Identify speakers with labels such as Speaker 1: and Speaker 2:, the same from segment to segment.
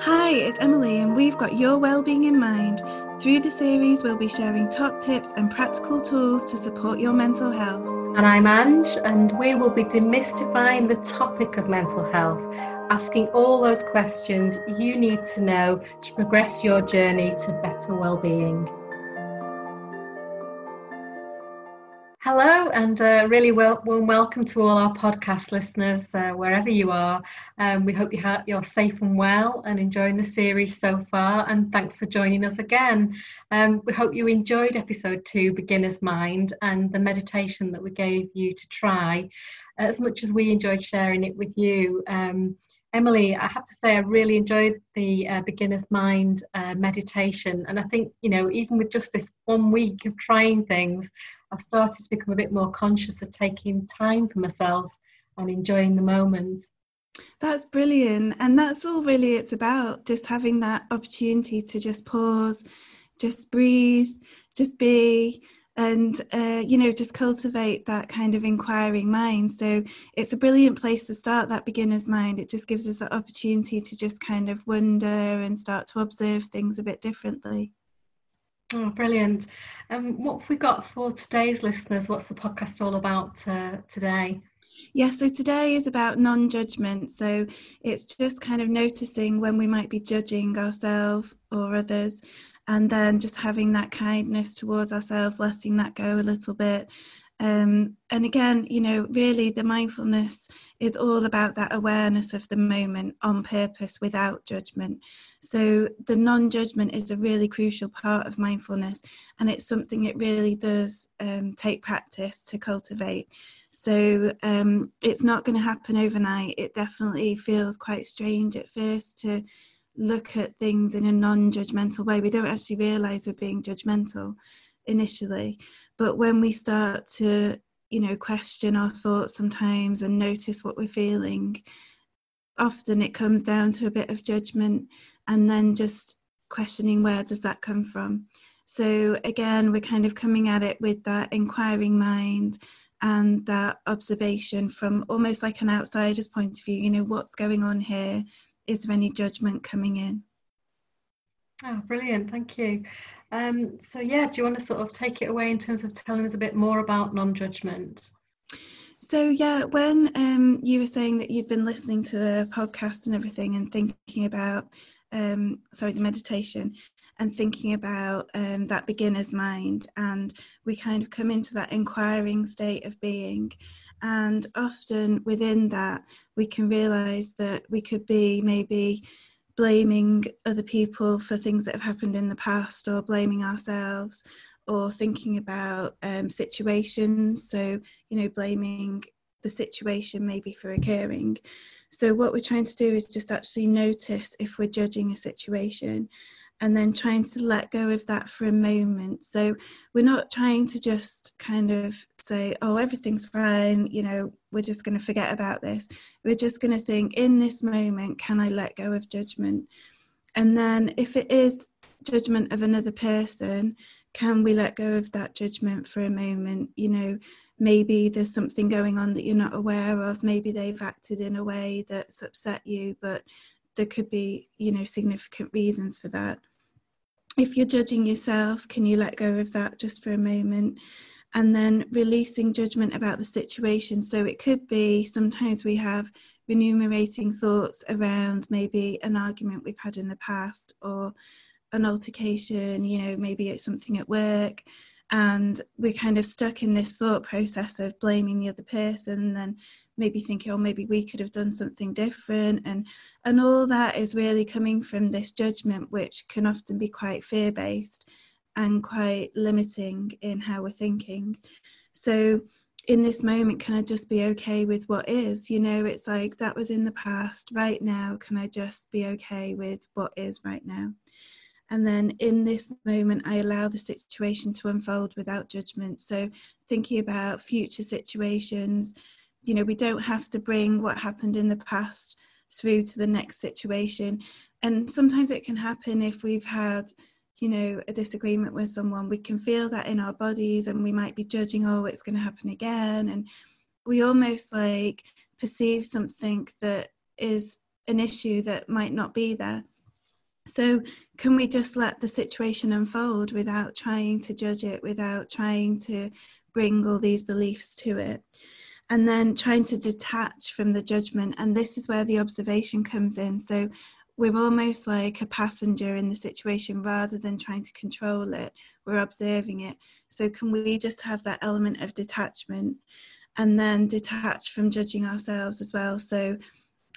Speaker 1: Hi, it's Emily, and we've got your well-being in mind. Through the series, we'll be sharing top tips and practical tools to support your mental health.
Speaker 2: And I'm Ange, and we will be demystifying the topic of mental health, asking all those questions you need to know to progress your journey to better well-being. Hello, and uh, really well, warm welcome to all our podcast listeners, uh, wherever you are. Um, we hope you ha- you're safe and well and enjoying the series so far. And thanks for joining us again. Um, we hope you enjoyed episode two, Beginner's Mind, and the meditation that we gave you to try, as much as we enjoyed sharing it with you. Um, Emily, I have to say, I really enjoyed the uh, beginner's mind uh, meditation. And I think, you know, even with just this one week of trying things, I've started to become a bit more conscious of taking time for myself and enjoying the moments.
Speaker 1: That's brilliant. And that's all really it's about just having that opportunity to just pause, just breathe, just be, and uh, you know just cultivate that kind of inquiring mind so it's a brilliant place to start that beginner's mind it just gives us that opportunity to just kind of wonder and start to observe things a bit differently
Speaker 2: Oh, brilliant. Um, what have we got for today's listeners? What's the podcast all about uh, today?
Speaker 1: Yeah, so today is about non judgment. So it's just kind of noticing when we might be judging ourselves or others, and then just having that kindness towards ourselves, letting that go a little bit, um, and again, you know, really the mindfulness is all about that awareness of the moment on purpose without judgment. So the non judgment is a really crucial part of mindfulness, and it's something it really does um, take practice to cultivate. So um, it's not going to happen overnight. It definitely feels quite strange at first to look at things in a non judgmental way. We don't actually realize we're being judgmental initially but when we start to you know question our thoughts sometimes and notice what we're feeling often it comes down to a bit of judgment and then just questioning where does that come from. So again we're kind of coming at it with that inquiring mind and that observation from almost like an outsider's point of view you know what's going on here? Is there any judgment coming in
Speaker 2: Oh, brilliant. Thank you. Um, so, yeah, do you want to sort of take it away in terms of telling us a bit more about non judgment?
Speaker 1: So, yeah, when um, you were saying that you'd been listening to the podcast and everything and thinking about, um, sorry, the meditation and thinking about um, that beginner's mind, and we kind of come into that inquiring state of being. And often within that, we can realize that we could be maybe blaming other people for things that have happened in the past or blaming ourselves or thinking about um, situations. So you know blaming the situation maybe for occurring. So what we're trying to do is just actually notice if we're judging a situation and then trying to let go of that for a moment. So we're not trying to just kind of say, oh, everything's fine, you know, we're just going to forget about this. We're just going to think, in this moment, can I let go of judgment? And then if it is judgment of another person, can we let go of that judgment for a moment? You know, maybe there's something going on that you're not aware of. Maybe they've acted in a way that's upset you, but there could be you know significant reasons for that. If you're judging yourself can you let go of that just for a moment? And then releasing judgment about the situation. So it could be sometimes we have remunerating thoughts around maybe an argument we've had in the past or an altercation you know maybe it's something at work and we're kind of stuck in this thought process of blaming the other person and then maybe thinking oh maybe we could have done something different. And and all that is really coming from this judgment which can often be quite fear based and quite limiting in how we're thinking. So in this moment can i just be okay with what is? You know it's like that was in the past. Right now can i just be okay with what is right now? And then in this moment i allow the situation to unfold without judgment. So thinking about future situations you know we don't have to bring what happened in the past through to the next situation. And sometimes it can happen if we've had you know a disagreement with someone we can feel that in our bodies and we might be judging oh it's going to happen again. And we almost like perceive something that is an issue that might not be there. So, can we just let the situation unfold without trying to judge it, without trying to bring all these beliefs to it? And then trying to detach from the judgment. And this is where the observation comes in. So, we're almost like a passenger in the situation rather than trying to control it. We're observing it. So, can we just have that element of detachment and then detach from judging ourselves as well? So,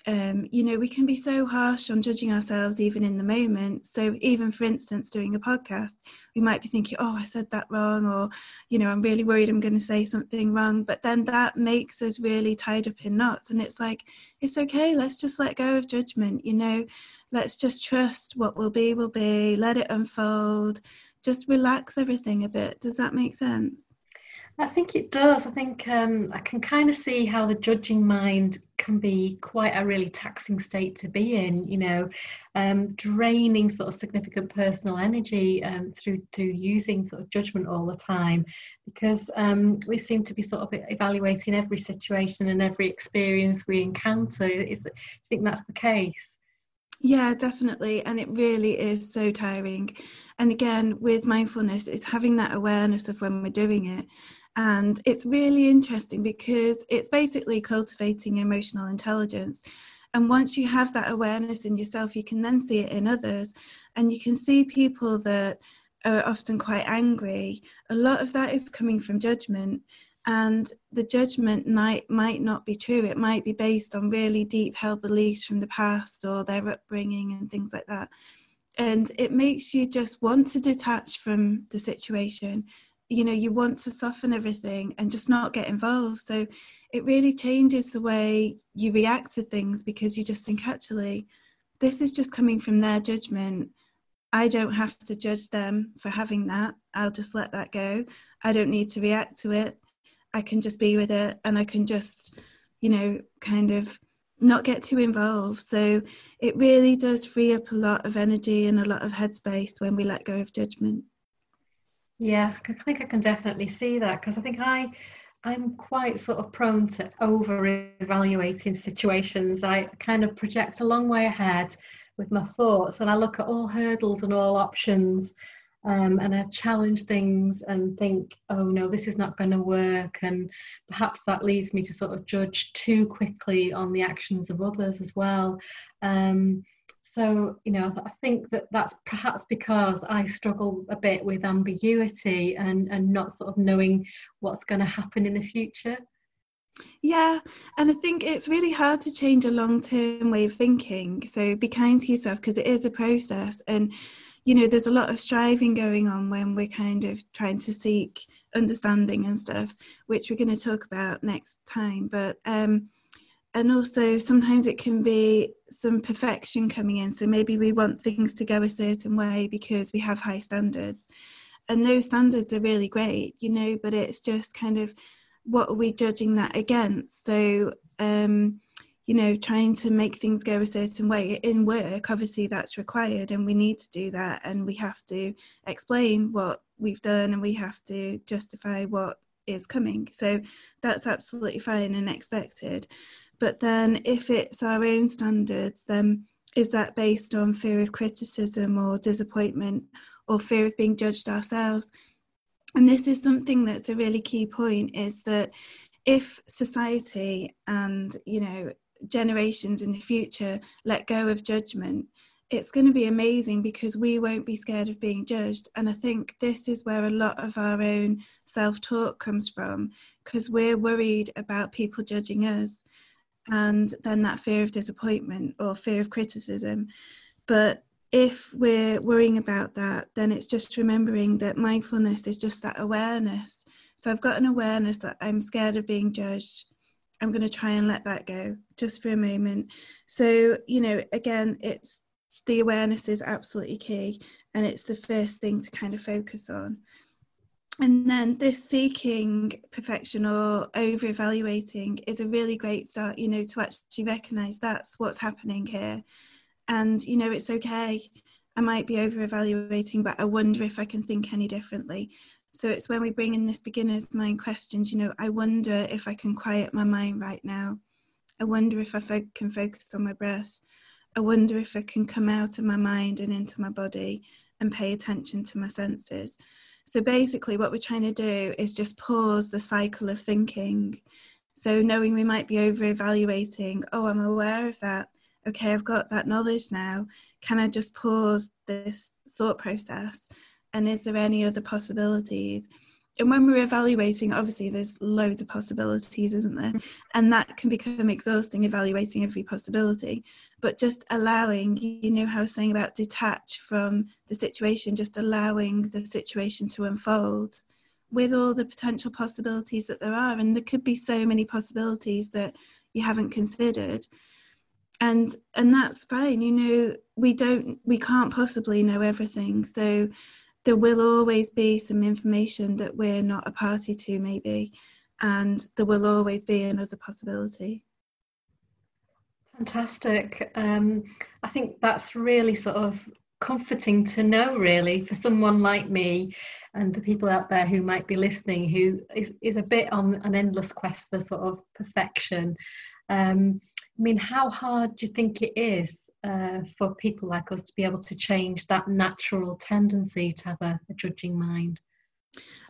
Speaker 1: um, you know, we can be so harsh on judging ourselves even in the moment. So, even for instance, doing a podcast, we might be thinking, oh, I said that wrong, or, you know, I'm really worried I'm going to say something wrong. But then that makes us really tied up in knots. And it's like, it's okay, let's just let go of judgment, you know, let's just trust what will be, will be, let it unfold, just relax everything a bit. Does that make sense?
Speaker 2: I think it does. I think um, I can kind of see how the judging mind can be quite a really taxing state to be in. You know, um, draining sort of significant personal energy um, through through using sort of judgment all the time, because um, we seem to be sort of evaluating every situation and every experience we encounter. Is you think that's the case?
Speaker 1: Yeah, definitely. And it really is so tiring. And again, with mindfulness, it's having that awareness of when we're doing it and it's really interesting because it's basically cultivating emotional intelligence. And once you have that awareness in yourself, you can then see it in others. And you can see people that are often quite angry. A lot of that is coming from judgment. And the judgment might, might not be true. It might be based on really deep held beliefs from the past or their upbringing and things like that. And it makes you just want to detach from the situation. You know you want to soften everything and just not get involved. So it really changes the way you react to things because you just think actually this is just coming from their judgment. I don't have to judge them for having that. I'll just let that go. I don't need to react to it i can just be with it and i can just you know kind of not get too involved. So it really does free up a lot of energy and a lot of headspace when we let go of judgment.
Speaker 2: Yeah, I think I can definitely see that because I think I I'm quite sort of prone to over evaluating situations. I kind of project a long way ahead with my thoughts and I look at all hurdles and all options um, and I challenge things and think, oh no, this is not going to work. And perhaps that leads me to sort of judge too quickly on the actions of others as well. Um, so, you know, I think that that's perhaps because I struggle a bit with ambiguity and, and not sort of knowing what's going to happen in the future.
Speaker 1: Yeah, and I think it's really hard to change a long term way of thinking. So be kind to yourself because it is a process. And, you know, there's a lot of striving going on when we're kind of trying to seek understanding and stuff, which we're going to talk about next time. But, um, and also sometimes it can be some perfection coming in. So maybe we want things to go a certain way because we have high standards. And those standards are really great you know but it's just kind of what are we judging that against? So um you know trying to make things go a certain way in work obviously that's required and we need to do that and we have to explain what we've done and we have to justify what is coming so that's absolutely fine and expected but then if it's our own standards, then is that based on fear of criticism or disappointment or fear of being judged ourselves? And this is something that's a really key point is that if society and, you know, generations in the future let go of judgment, it's going to be amazing because we won't be scared of being judged. And I think this is where a lot of our own self talk comes from because we're worried about people judging us and then that fear of disappointment or fear of criticism. But if we're worrying about that, then it's just remembering that mindfulness is just that awareness. So I've got an awareness that I'm scared of being judged. I'm going to try and let that go just for a moment. So, you know, again, it's the awareness is absolutely key and it's the first thing to kind of focus on. And then this seeking perfection or over evaluating is a really great start you know to actually recognize that's what's happening here. And you know it's okay. I might be over evaluating but i wonder if i can think any differently so it's when we bring in this beginner's mind questions you know i wonder if i can quiet my mind right now i wonder if i fo- can focus on my breath I wonder if I can come out of my mind and into my body and pay attention to my senses. So basically, what we're trying to do is just pause the cycle of thinking. So, knowing we might be over evaluating, oh, I'm aware of that. Okay, I've got that knowledge now. Can I just pause this thought process? And is there any other possibilities? and when we're evaluating obviously there's loads of possibilities isn't there? Mm. and that can become exhausting evaluating every possibility. But just allowing you know how i was saying about detach from the situation just allowing the situation to unfold with all the potential possibilities that there are. And there could be so many possibilities that you haven't considered. And and that's fine you know we don't we can't possibly know everything. So there will always be some information that we're not a party to, maybe, and there will always be another possibility.
Speaker 2: Fantastic. Um, I think that's really sort of comforting to know, really, for someone like me and for people out there who might be listening who is, is a bit on an endless quest for sort of perfection. Um, I mean, how hard do you think it is uh, for people like us to be able to change that natural tendency to have a, a judging mind?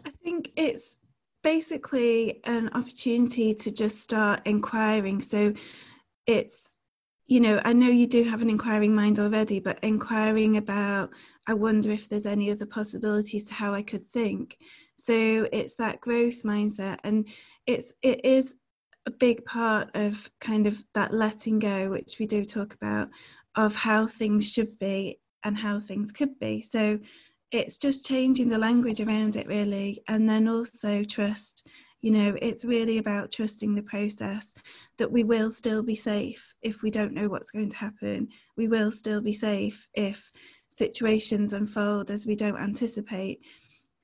Speaker 1: I think it's basically an opportunity to just start inquiring. So it's, you know, I know you do have an inquiring mind already, but inquiring about, I wonder if there's any other possibilities to how I could think. So it's that growth mindset, and it's it is a big part of kind of that letting go, which we do talk about, of how things should be and how things could be. So it's just changing the language around it, really. And then also trust. You know, it's really about trusting the process that we will still be safe if we don't know what's going to happen. We will still be safe if situations unfold as we don't anticipate.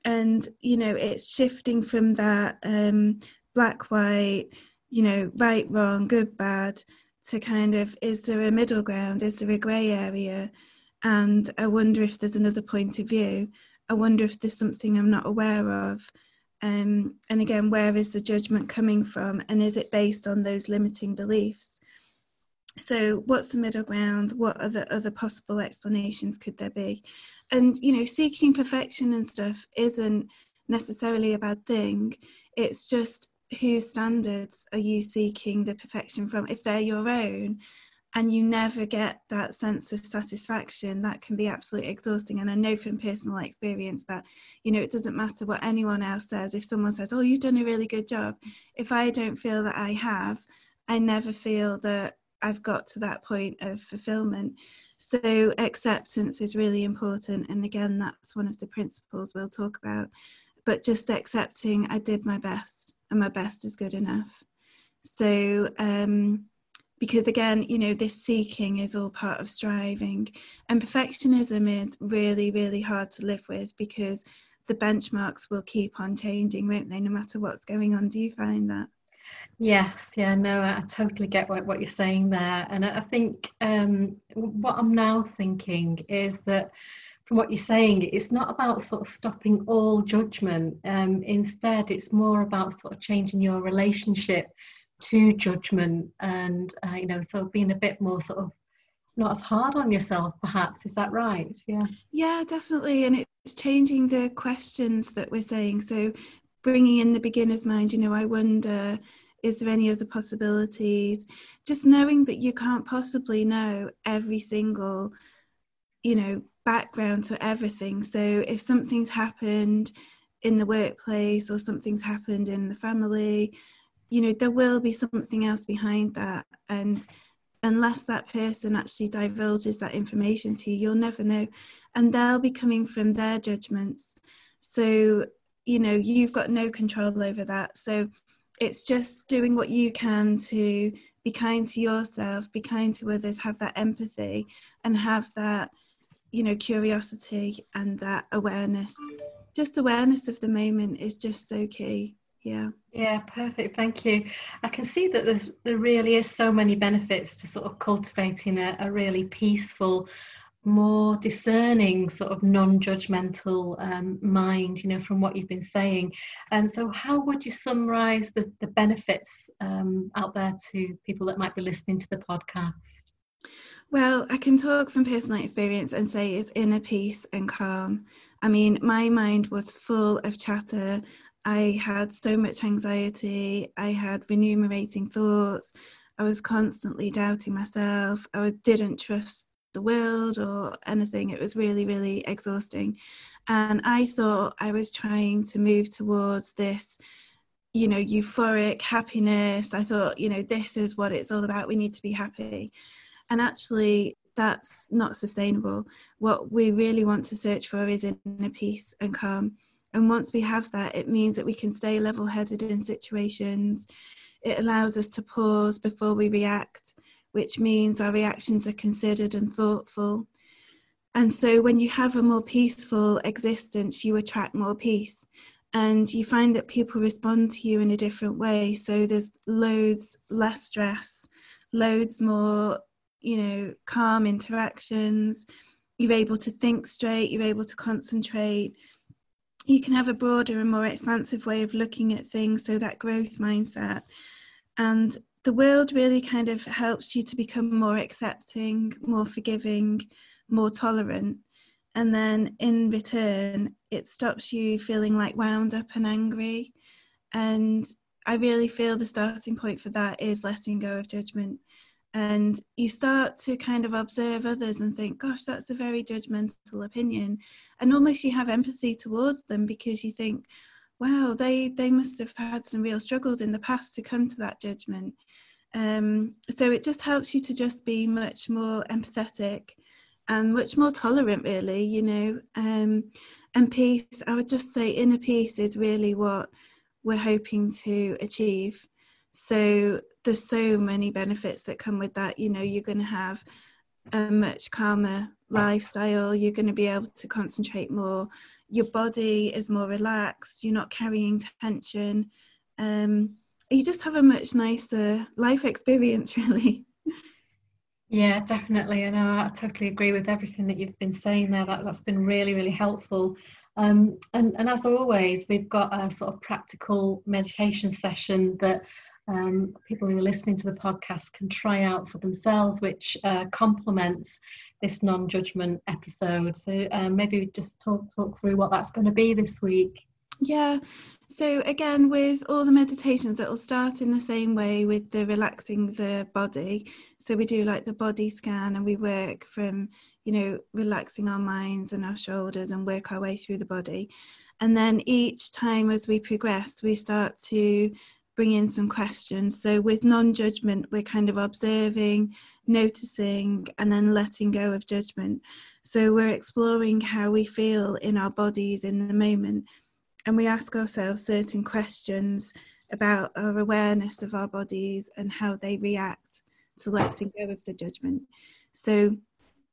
Speaker 1: And, you know, it's shifting from that um, black, white, you know, right, wrong, good, bad, to kind of is there a middle ground? Is there a grey area? And i wonder if there's another point of view. I wonder if there's something i'm not aware of. Um, and again where is the judgment coming from? And is it based on those limiting beliefs? So what's the middle ground? What other other possible explanations could there be? And you know seeking perfection and stuff isn't necessarily a bad thing. It's just whose standards are you seeking the perfection from? If they're your own and you never get that sense of satisfaction that can be absolutely exhausting. And i know from personal experience that you know it doesn't matter what anyone else says. If someone says oh you've done a really good job if i don't feel that i have i never feel that i've got to that point of fulfillment. So acceptance is really important and again that's one of the principles we'll talk about. But just accepting i did my best and my best is good enough. So, um, because again, you know, this seeking is all part of striving, and perfectionism is really, really hard to live with because the benchmarks will keep on changing, won't they, no matter what's going on? Do you find that?
Speaker 2: Yes, yeah, no, I totally get what, what you're saying there. And I think um, what I'm now thinking is that from what you're saying, it's not about sort of stopping all judgment. Um, instead, it's more about sort of changing your relationship to judgment and, uh, you know, so being a bit more sort of not as hard on yourself, perhaps. Is that right? Yeah.
Speaker 1: Yeah, definitely. And it's changing the questions that we're saying. So bringing in the beginner's mind, you know, I wonder is there any other possibilities just knowing that you can't possibly know every single you know background to everything. So if something's happened in the workplace or something's happened in the family, you know, there will be something else behind that. And unless that person actually divulges that information to you, you'll never know. And they'll be coming from their judgments. So, you know, you've got no control over that. So it's just doing what you can to be kind to yourself, be kind to others, have that empathy, and have that you know curiosity and that awareness. Just awareness of the moment is just so key. Yeah.
Speaker 2: Yeah perfect. Thank you. I can see that there's there really is so many benefits to sort of cultivating a, a really peaceful more discerning sort of non-judgmental um, mind you know from what you've been saying. And um, so how would you summarize the, the benefits um, out there to people that might be listening to the podcast
Speaker 1: Well, I can talk from personal experience and say it's inner peace and calm. I mean, my mind was full of chatter. I had so much anxiety. I had remunerating thoughts. I was constantly doubting myself. I didn't trust the world or anything. It was really, really exhausting. And I thought I was trying to move towards this, you know, euphoric happiness. I thought, you know, this is what it's all about. We need to be happy. And actually, that's not sustainable. What we really want to search for is inner peace and calm. And once we have that, it means that we can stay level headed in situations. It allows us to pause before we react, which means our reactions are considered and thoughtful. And so, when you have a more peaceful existence, you attract more peace. And you find that people respond to you in a different way. So, there's loads less stress, loads more you know, calm interactions. You're able to think straight, you're able to concentrate. You can have a broader and more expansive way of looking at things, so that growth mindset. And the world really kind of helps you to become more accepting, more forgiving, more tolerant. And then in return, it stops you feeling like wound up and angry. And I really feel the starting point for that is letting go of judgment and you start to kind of observe others and think gosh that's a very judgmental opinion. And almost you have empathy towards them because you think wow they they must have had some real struggles in the past to come to that judgment. Um, so it just helps you to just be much more empathetic and much more tolerant really you know? Um, and peace i would just say inner peace is really what we're hoping to achieve. So there's so many benefits that come with that. You know you're going to have a much calmer lifestyle you're going to be able to concentrate more your body is more relaxed you're not carrying tension um, you just have a much nicer life experience really.
Speaker 2: Yeah definitely i know i totally agree with everything that you've been saying there that, that's been really really helpful. Um, and, and as always we've got a sort of practical meditation session that um, people who are listening to the podcast can try out for themselves, which uh, complements this non-judgment episode. So uh, maybe just talk talk through what that's going to be this week.
Speaker 1: Yeah. So again, with all the meditations, it will start in the same way with the relaxing the body. So we do like the body scan, and we work from you know relaxing our minds and our shoulders and work our way through the body. And then each time as we progress, we start to bring in some questions. So, with non judgment, we're kind of observing, noticing, and then letting go of judgment. So, we're exploring how we feel in our bodies in the moment. And we ask ourselves certain questions about our awareness of our bodies and how they react to letting go of the judgment. So,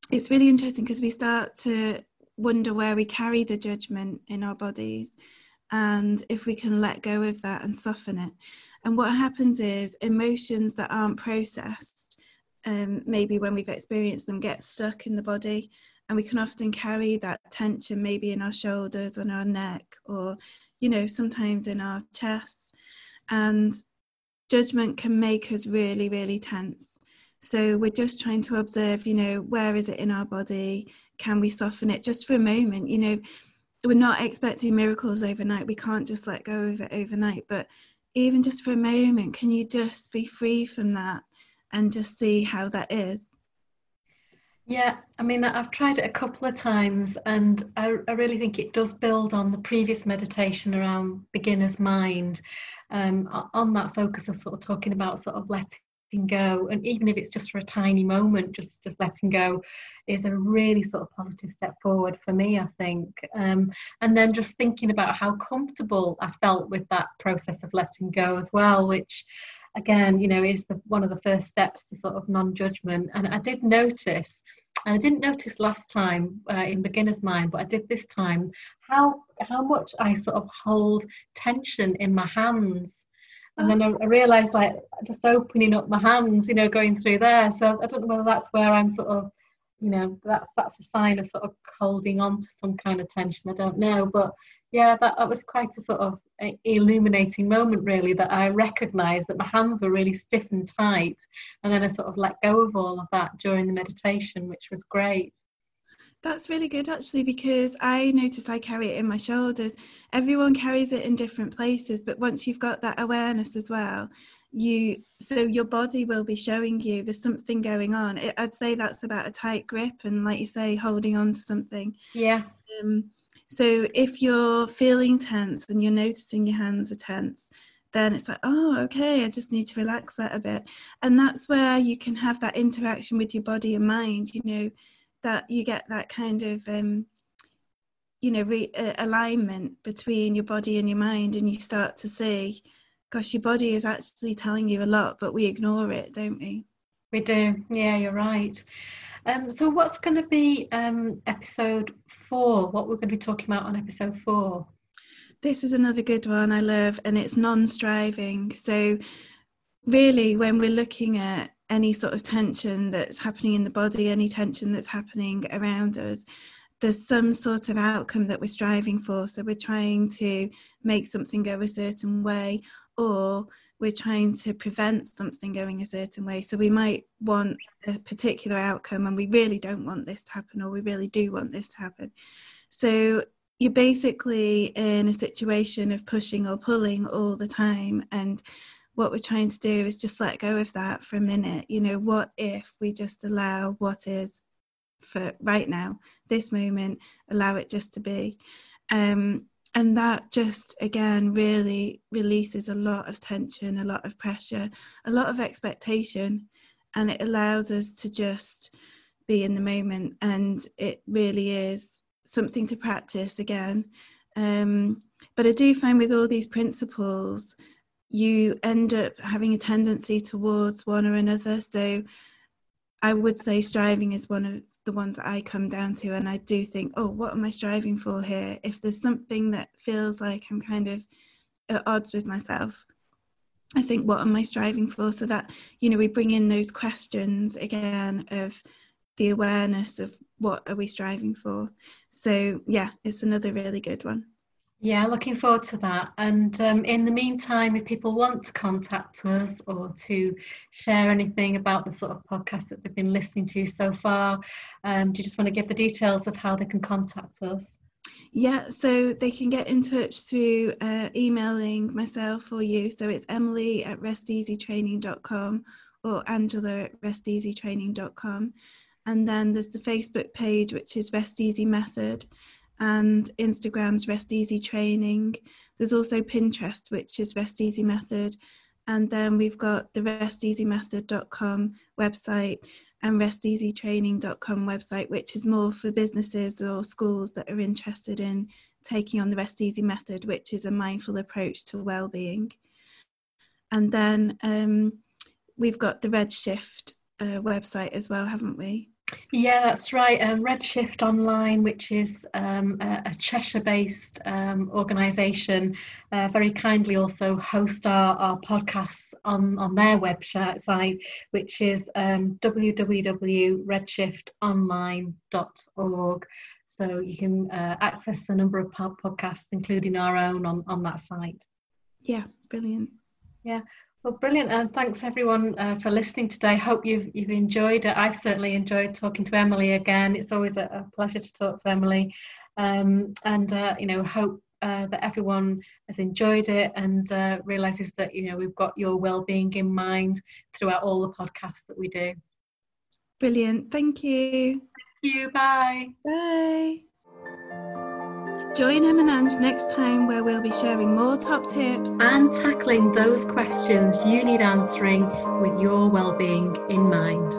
Speaker 1: it's really interesting because we start to wonder where we carry the judgment in our bodies and if we can let go of that and soften it. And what happens is emotions that aren't processed, um, maybe when we've experienced them, get stuck in the body. And we can often carry that tension maybe in our shoulders, on our neck, or, you know, sometimes in our chest. And judgment can make us really, really tense. So we're just trying to observe, you know, where is it in our body? Can we soften it just for a moment? You know, we're not expecting miracles overnight. We can't just let go of it overnight. But even just for a moment, can you just be free from that and just see how that is?
Speaker 2: Yeah, I mean, I've tried it a couple of times and I, I really think it does build on the previous meditation around beginner's mind, um, on that focus of sort of talking about sort of letting letting go and even if it's just for a tiny moment just just letting go is a really sort of positive step forward for me i think. Um, and then just thinking about how comfortable i felt with that process of letting go as well which again you know is the one of the first steps to sort of non-judgment. And i did notice and I didn't notice last time uh, in beginner's mind, but I did this time how how much I sort of hold tension in my hands and then I, I realized like just opening up my hands you know going through there so i don't know whether that's where i'm sort of you know that's that's a sign of sort of holding on to some kind of tension i don't know but yeah, that, that was quite a sort of illuminating moment, really, that I recognised that my hands were really stiff and tight. And then I sort of let go of all of that during the meditation, which was great.
Speaker 1: That's really good actually because I notice I carry it in my shoulders. Everyone carries it in different places, but once you've got that awareness as well, you so your body will be showing you there's something going on. It, I'd say that's about a tight grip and, like you say, holding on to something.
Speaker 2: Yeah.
Speaker 1: Um, so if you're feeling tense and you're noticing your hands are tense, then it's like, oh, okay, I just need to relax that a bit. And that's where you can have that interaction with your body and mind, you know, that you get that kind of, um, you know, re- uh, alignment between your body and your mind, and you start to see, gosh, your body is actually telling you a lot, but we ignore it, don't we?
Speaker 2: We do. Yeah, you're right. Um, so, what's going to be um, episode four? What we're going to be talking about on episode four?
Speaker 1: This is another good one I love, and it's non striving. So, really, when we're looking at any sort of tension that's happening in the body, any tension that's happening around us, there's some sort of outcome that we're striving for. So, we're trying to make something go a certain way, or we're trying to prevent something going a certain way. So we might want a particular outcome and we really don't want this to happen, or we really do want this to happen. So you're basically in a situation of pushing or pulling all the time. And what we're trying to do is just let go of that for a minute. You know, what if we just allow what is for right now, this moment, allow it just to be. Um, and that just again really releases a lot of tension a lot of pressure a lot of expectation and it allows us to just be in the moment and it really is something to practice again um, but i do find with all these principles you end up having a tendency towards one or another so i would say striving is one of the ones that I come down to, and I do think, oh, what am I striving for here? If there's something that feels like I'm kind of at odds with myself, I think, what am I striving for? So that, you know, we bring in those questions again of the awareness of what are we striving for. So, yeah, it's another really good one.
Speaker 2: Yeah, looking forward to that. And um, in the meantime, if people want to contact us or to share anything about the sort of podcast that they've been listening to so far, um, do you just want to give the details of how they can contact us?
Speaker 1: Yeah, so they can get in touch through uh, emailing myself or you. So it's Emily at resteasytraining.com or Angela at resteasytraining.com. And then there's the Facebook page, which is Rest Easy Method and Instagram's Rest Easy Training. There's also Pinterest, which is Rest Easy Method. And then we've got the resteasymethod.com website and resteasytraining.com website, which is more for businesses or schools that are interested in taking on the Rest Easy method, which is a mindful approach to well-being. And then um, we've got the Redshift uh, website as well, haven't we?
Speaker 2: Yeah, that's right. Um, Redshift Online, which is um, a, a Cheshire-based um, organisation, uh, very kindly also host our, our podcasts on, on their website, which is um, www.redshiftonline.org. So you can uh, access a number of podcasts, including our own, on, on that site.
Speaker 1: Yeah, brilliant.
Speaker 2: Yeah. Well, brilliant, and thanks everyone uh, for listening today. Hope you've you've enjoyed it. I've certainly enjoyed talking to Emily again. It's always a, a pleasure to talk to Emily, um, and uh, you know, hope uh, that everyone has enjoyed it and uh, realizes that you know we've got your well-being in mind throughout all the podcasts that we do.
Speaker 1: Brilliant. Thank you.
Speaker 2: Thank you. Bye.
Speaker 1: Bye. Join Em and Ange next time where we'll be sharing more top tips
Speaker 2: and tackling those questions you need answering with your well-being in mind.